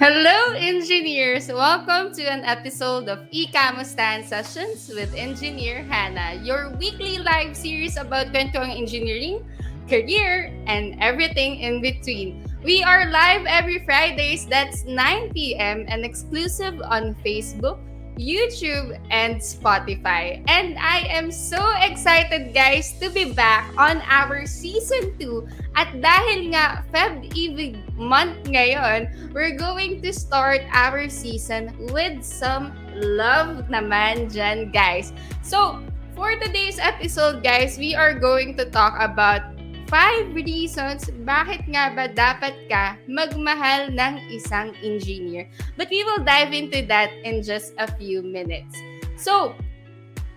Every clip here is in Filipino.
Hello, engineers! Welcome to an episode of e-Kamustan Sessions with Engineer Hannah, your weekly live series about kwentuang engineering, career, and everything in between. We are live every Fridays, that's 9 p.m. and exclusive on Facebook, YouTube, and Spotify. And I am so excited guys to be back on our season 2. At dahil nga Feb Eve month ngayon, we're going to start our season with some love naman dyan guys. So, for today's episode guys, we are going to talk about five reasons bakit nga ba dapat ka magmahal ng isang engineer. But we will dive into that in just a few minutes. So,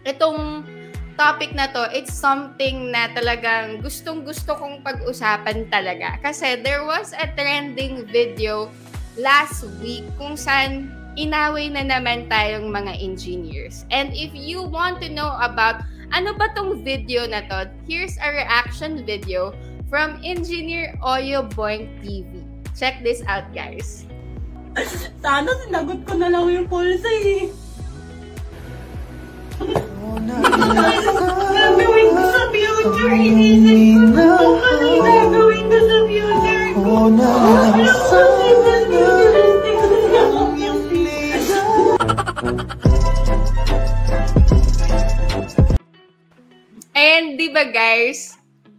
itong topic na to, it's something na talagang gustong-gusto kong pag-usapan talaga. Kasi there was a trending video last week kung saan inaway na naman tayong mga engineers. And if you want to know about ano ba tong video na to? Here's a reaction video from Engineer Oyo Boing TV. Check this out, guys. Sana sinagot ko na lang yung pulsa eh.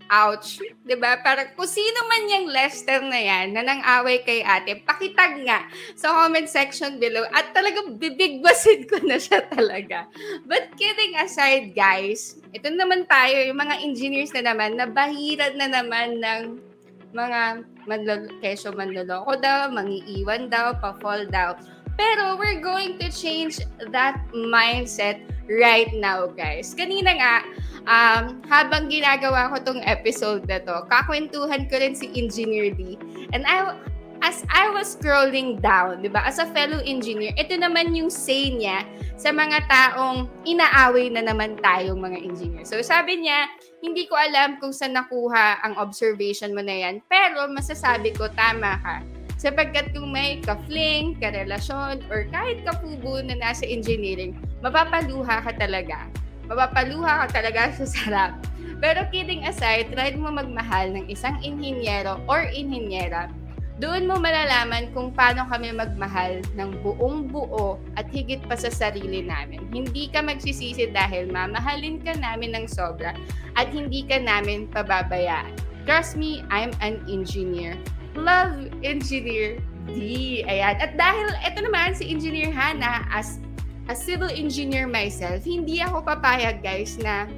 Ouch, ba? Parang kung sino man yung Lester na yan na nang away kay ate, pakitag nga sa comment section below at talagang bibigbasin ko na siya talaga. But kidding aside guys, ito naman tayo, yung mga engineers na naman, nabahiran na naman ng mga manlolo, keso manloloko daw, mangiiwan daw, pa-fall daw. Pero we're going to change that mindset right now, guys. Kanina nga, um, habang ginagawa ko tong episode na to, kakwentuhan ko rin si Engineer D. And I, as I was scrolling down, di ba, as a fellow engineer, ito naman yung say niya sa mga taong inaaway na naman tayong mga engineer. So sabi niya, hindi ko alam kung saan nakuha ang observation mo na yan, pero masasabi ko, tama ka sapagkat kung may ka-fling, ka-relasyon, or kahit kapubo na nasa engineering, mapapaluha ka talaga. Mapapaluha ka talaga sa sarap. Pero kidding aside, try mo magmahal ng isang inhinyero or inhinyera. Doon mo malalaman kung paano kami magmahal ng buong buo at higit pa sa sarili namin. Hindi ka magsisisi dahil mamahalin ka namin ng sobra at hindi ka namin pababayaan. Trust me, I'm an engineer Love Engineer D. Ayan. At dahil ito naman si Engineer Hannah as a civil engineer myself, hindi ako papayag guys na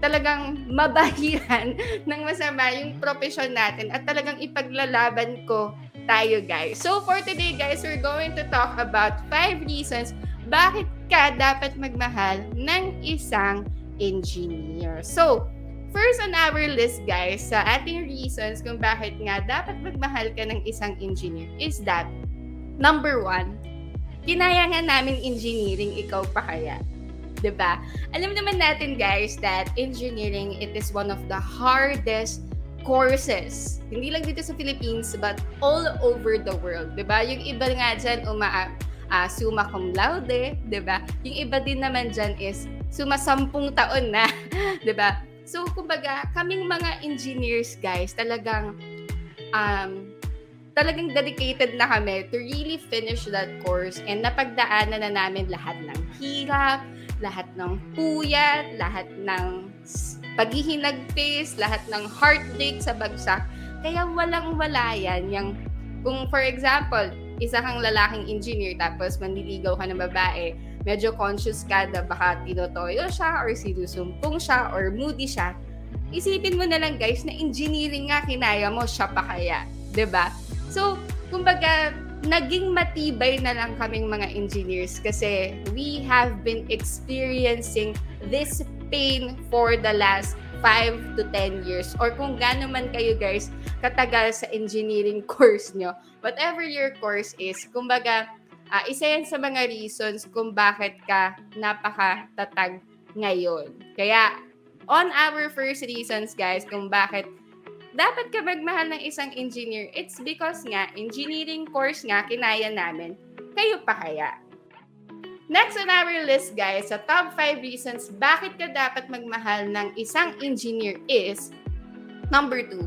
talagang mabahiran ng masama yung profession natin at talagang ipaglalaban ko tayo guys. So for today guys, we're going to talk about five reasons bakit ka dapat magmahal ng isang engineer. So, First on our list, guys, sa ating reasons kung bakit nga dapat magmahal ka ng isang engineer is that, number one, kinaya namin engineering, ikaw pa kaya. ba? Diba? Alam naman natin, guys, that engineering, it is one of the hardest courses. Hindi lang dito sa Philippines, but all over the world. ba? Diba? Yung iba nga dyan, uma, uh, summa cum laude, 'di ba? Yung iba din naman diyan is suma sampung taon na, 'di ba? So, kumbaga, kaming mga engineers, guys, talagang um, talagang dedicated na kami to really finish that course and napagdaanan na namin lahat ng hirap, lahat ng puyat, lahat ng paghihinagpis, lahat ng heartbreak sa bagsak. Kaya walang-wala yan. Yung, kung for example, isa kang lalaking engineer tapos manliligaw ka ng babae, medyo conscious ka na baka tinotoyo siya or sinusumpong siya or moody siya, isipin mo na lang guys na engineering nga kinaya mo, siya pa kaya. ba? Diba? So, kumbaga, naging matibay na lang kaming mga engineers kasi we have been experiencing this pain for the last 5 to 10 years or kung gaano man kayo guys katagal sa engineering course nyo. Whatever your course is, kumbaga, Uh, isa yan sa mga reasons kung bakit ka napaka-tatag ngayon. Kaya, on our first reasons, guys, kung bakit dapat ka magmahal ng isang engineer, it's because nga, engineering course nga, kinaya namin. Kayo pa kaya? Next on our list, guys, sa top 5 reasons bakit ka dapat magmahal ng isang engineer is, number 2,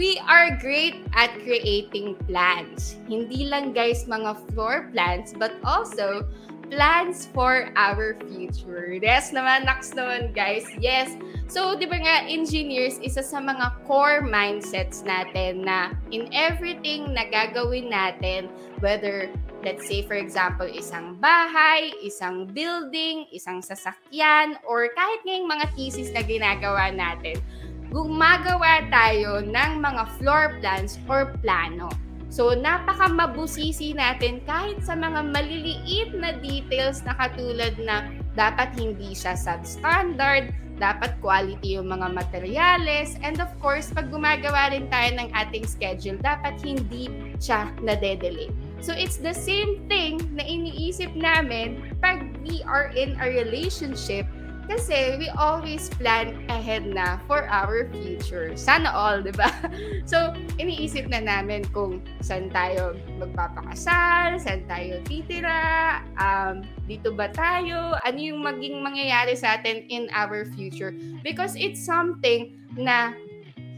we are great at creating plans. Hindi lang, guys, mga floor plans, but also plans for our future. Yes naman, next naman, guys. Yes. So, di ba nga, engineers, isa sa mga core mindsets natin na in everything na gagawin natin, whether let's say for example, isang bahay, isang building, isang sasakyan, or kahit ngayong mga thesis na ginagawa natin, gumagawa tayo ng mga floor plans or plano. So, napaka mabusisi natin kahit sa mga maliliit na details na katulad na dapat hindi siya substandard, dapat quality yung mga materyales, and of course, pag gumagawa rin tayo ng ating schedule, dapat hindi siya nade-delay. So it's the same thing na iniisip namin pag we are in a relationship kasi we always plan ahead na for our future. Sana all, di ba? So, iniisip na namin kung saan tayo magpapakasal, saan tayo titira, um, dito ba tayo, ano yung maging mangyayari sa atin in our future. Because it's something na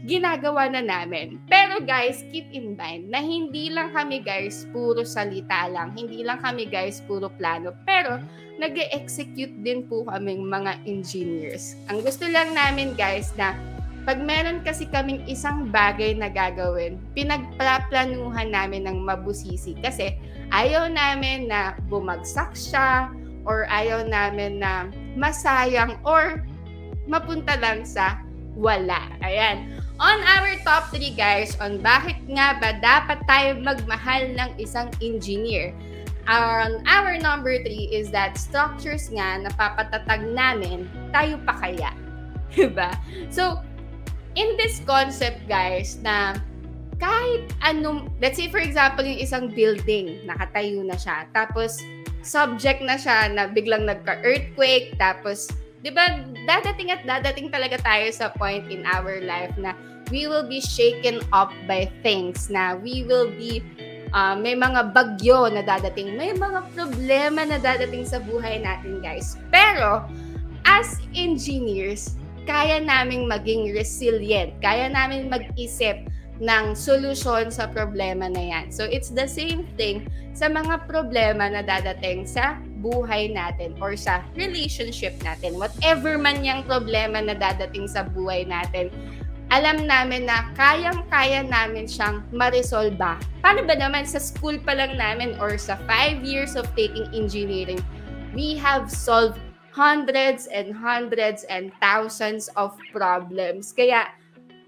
ginagawa na namin. Pero guys, keep in mind na hindi lang kami guys puro salita lang. Hindi lang kami guys puro plano. Pero nag execute din po kaming mga engineers. Ang gusto lang namin guys na pag meron kasi kaming isang bagay na gagawin, pinagplaplanuhan namin ng mabusisi kasi ayaw namin na bumagsak siya or ayaw namin na masayang or mapunta lang sa wala. Ayan. On our top 3 guys, on bakit nga ba dapat tayo magmahal ng isang engineer. On our number 3 is that structures nga napapatatag namin, tayo pa kaya. Diba? So, in this concept guys na kahit anong, let's say for example, yung isang building, nakatayo na siya, tapos subject na siya na biglang nagka-earthquake, tapos, di ba, dadating at dadating talaga tayo sa point in our life na we will be shaken up by things na we will be uh, may mga bagyo na dadating, may mga problema na dadating sa buhay natin, guys. Pero, as engineers, kaya naming maging resilient, kaya namin mag-isip ng solusyon sa problema na yan. So, it's the same thing sa mga problema na dadating sa buhay natin or sa relationship natin. Whatever man yung problema na dadating sa buhay natin, alam namin na kayang-kaya namin siyang maresolba. Paano ba naman sa school pa lang namin or sa five years of taking engineering, we have solved hundreds and hundreds and thousands of problems. Kaya,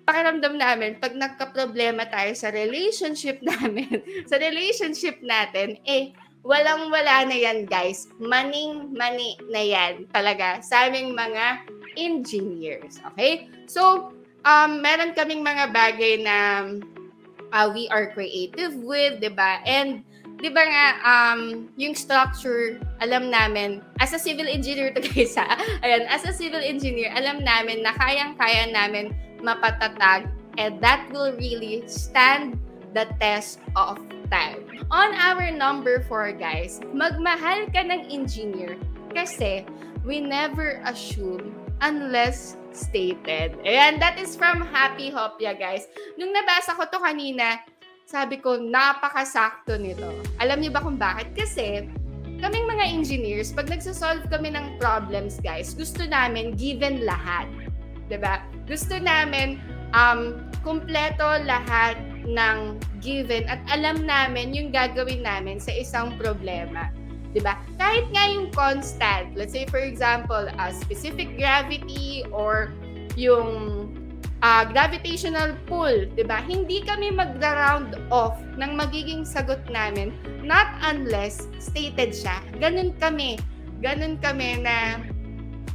pakiramdam namin, pag nagka-problema tayo sa relationship namin, sa relationship natin, eh, walang-wala na yan, guys. Maning-mani na yan talaga sa aming mga engineers. Okay? So, um, meron kaming mga bagay na uh, we are creative with, 'di ba? And 'di ba nga um yung structure alam namin as a civil engineer to guys ha. Ayan, as a civil engineer, alam namin na kayang-kaya namin mapatatag and that will really stand the test of time. On our number 4 guys, magmahal ka ng engineer kasi we never assume unless stated. And that is from Happy Hopia, guys. Nung nabasa ko to kanina, sabi ko, napakasakto nito. Alam niyo ba kung bakit? Kasi, kaming mga engineers, pag nagsasolve kami ng problems, guys, gusto namin given lahat. ba? Diba? Gusto namin um, kumpleto lahat ng given at alam namin yung gagawin namin sa isang problema. 'di ba? Kahit nga yung constant, let's say for example, a specific gravity or yung uh, gravitational pull, 'di ba? Hindi kami magra-round off ng magiging sagot namin not unless stated siya. Ganun kami. Ganun kami na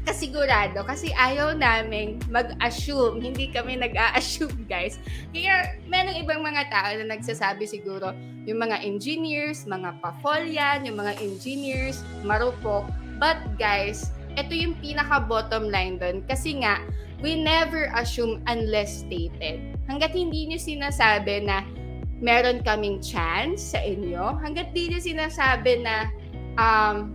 kasigurado kasi ayaw namin mag-assume. Hindi kami nag-a-assume, guys. Kaya merong ibang mga tao na nagsasabi siguro, yung mga engineers, mga pafolyan, yung mga engineers, marupok. But guys, ito yung pinaka bottom line doon. Kasi nga, we never assume unless stated. Hanggat hindi nyo sinasabi na meron kaming chance sa inyo, hanggat hindi nyo sinasabi na um,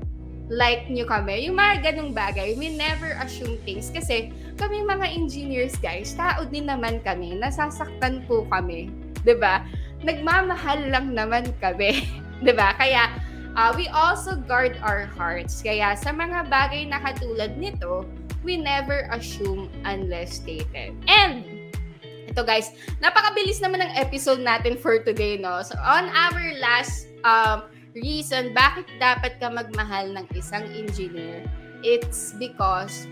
like nyo kami, yung mga ganong bagay, we never assume things kasi kami mga engineers guys, tao din naman kami, nasasaktan po kami, 'di ba? Nagmamahal lang naman kami, 'di ba? Kaya uh, we also guard our hearts. Kaya sa mga bagay na katulad nito, we never assume unless stated. And ito guys, napakabilis naman ng episode natin for today, no? So on our last um, reason bakit dapat ka magmahal ng isang engineer, it's because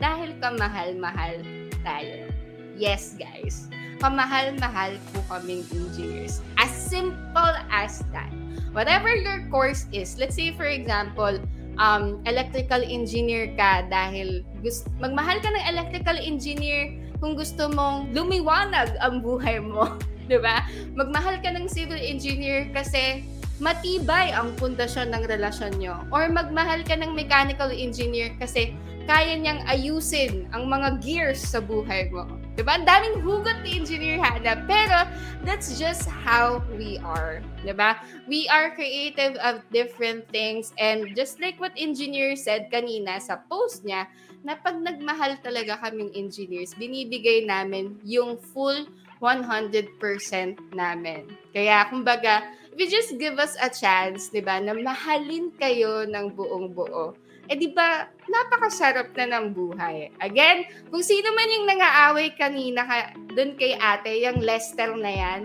dahil kamahal-mahal tayo. Yes, guys. Kamahal-mahal po kaming engineers. As simple as that. Whatever your course is, let's say for example, um, electrical engineer ka dahil gusto, magmahal ka ng electrical engineer kung gusto mong lumiwanag ang buhay mo. 'di ba? Magmahal ka ng civil engineer kasi matibay ang pundasyon ng relasyon nyo. Or magmahal ka ng mechanical engineer kasi kaya niyang ayusin ang mga gears sa buhay mo. Diba? Ang daming hugot ni Engineer Hana. Pero, that's just how we are. Diba? We are creative of different things. And just like what Engineer said kanina sa post niya, na pag nagmahal talaga kaming engineers, binibigay namin yung full 100% namin. Kaya, kumbaga, if you just give us a chance, di ba, na mahalin kayo ng buong buo, eh di ba, napakasarap na ng buhay. Again, kung sino man yung nangaaway kanina ka, dun kay ate, yung Lester na yan,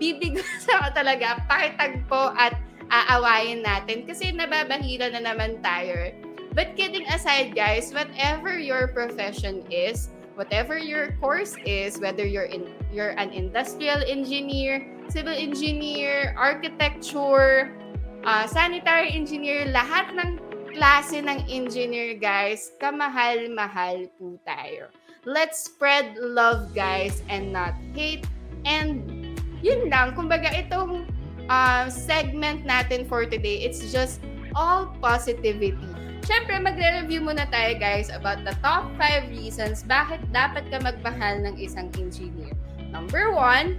bibig sa talaga, pakitagpo at aawayin natin kasi nababahira na naman tayo. But kidding aside, guys, whatever your profession is, whatever your course is, whether you're in you're an industrial engineer, civil engineer, architecture, uh, sanitary engineer, lahat ng klase ng engineer, guys, kamahal-mahal po tayo. Let's spread love, guys, and not hate. And yun lang, kumbaga itong uh, segment natin for today, it's just all positivity Siyempre, magre-review muna tayo guys about the top 5 reasons bakit dapat ka magmahal ng isang engineer. Number 1,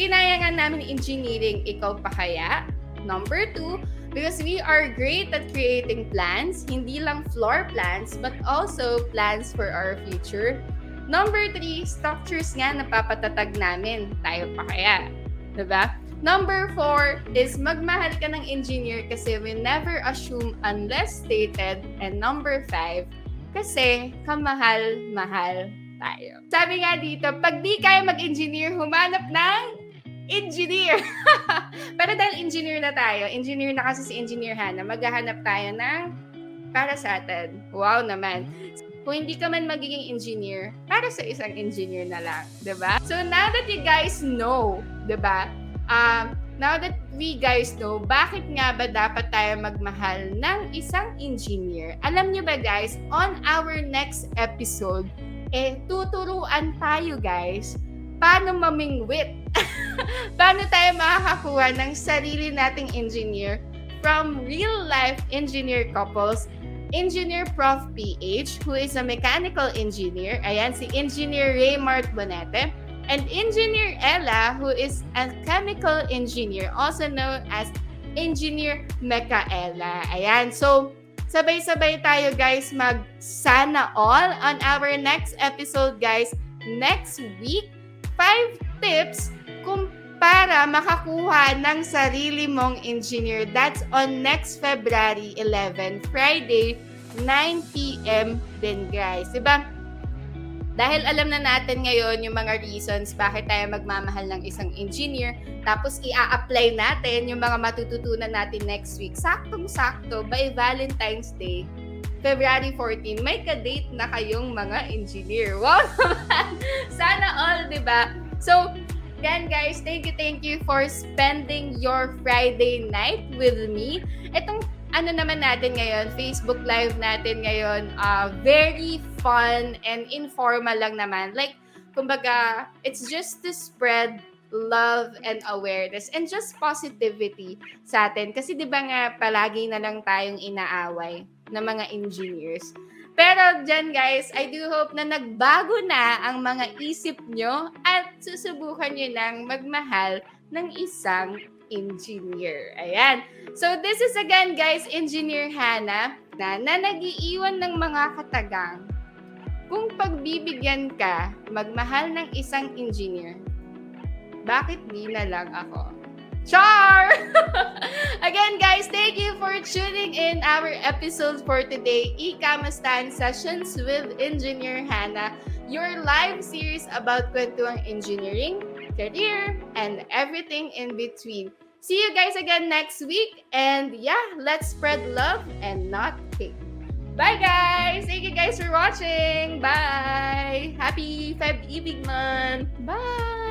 kinaya nga namin engineering, ikaw pa kaya? Number 2, because we are great at creating plans, hindi lang floor plans, but also plans for our future. Number 3, structures nga napapatatag namin, tayo pa kaya? Diba? Number four is magmahal ka ng engineer kasi we never assume unless stated. And number five, kasi kamahal-mahal tayo. Sabi nga dito, pag di kaya mag-engineer, humanap ng engineer. Pero dahil engineer na tayo, engineer na kasi si Engineer Hana, maghahanap tayo ng para sa atin. Wow naman. Kung hindi ka man magiging engineer, para sa isang engineer na lang, 'di ba? So now that you guys know, 'di ba? Uh, now that we guys know, bakit nga ba dapat tayo magmahal ng isang engineer? Alam niyo ba guys, on our next episode, eh, tuturuan tayo guys, paano mamingwit. paano tayo makakakuha ng sarili nating engineer from real-life engineer couples Engineer Prof. PH, who is a mechanical engineer. Ayan, si Engineer Raymart Bonete and Engineer Ella, who is a chemical engineer, also known as Engineer Mekaela. Ayan, so sabay-sabay tayo guys mag sana all on our next episode guys next week. Five tips kung para makakuha ng sarili mong engineer. That's on next February 11, Friday, 9 p.m. din guys. Diba? Dahil alam na natin ngayon yung mga reasons bakit tayo magmamahal ng isang engineer, tapos i-apply natin yung mga matututunan natin next week. Saktong-sakto, by Valentine's Day, February 14, may ka-date na kayong mga engineer. Wow Sana all, di ba? So, Again, guys, thank you, thank you for spending your Friday night with me. Itong ano naman natin ngayon, Facebook Live natin ngayon, uh, very fun and informal lang naman. Like, kumbaga, it's just to spread love and awareness and just positivity sa atin. Kasi di ba nga palagi na lang tayong inaaway ng mga engineers. Pero dyan guys, I do hope na nagbago na ang mga isip nyo at susubukan nyo nang magmahal ng isang engineer. Ayan. So this is again guys, Engineer Hannah na, na nag-iiwan ng mga katagang. Kung pagbibigyan ka, magmahal ng isang engineer, bakit di na lang ako? Char! Again, guys, thank you for tuning in our episode for today, E-Kamustan Sessions with Engineer Hannah, your live series about kwentuang engineering, career, and everything in between. See you guys again next week. And yeah, let's spread love and not hate. Bye, guys! Thank you guys for watching. Bye! Happy Feb Ibig Month! Bye!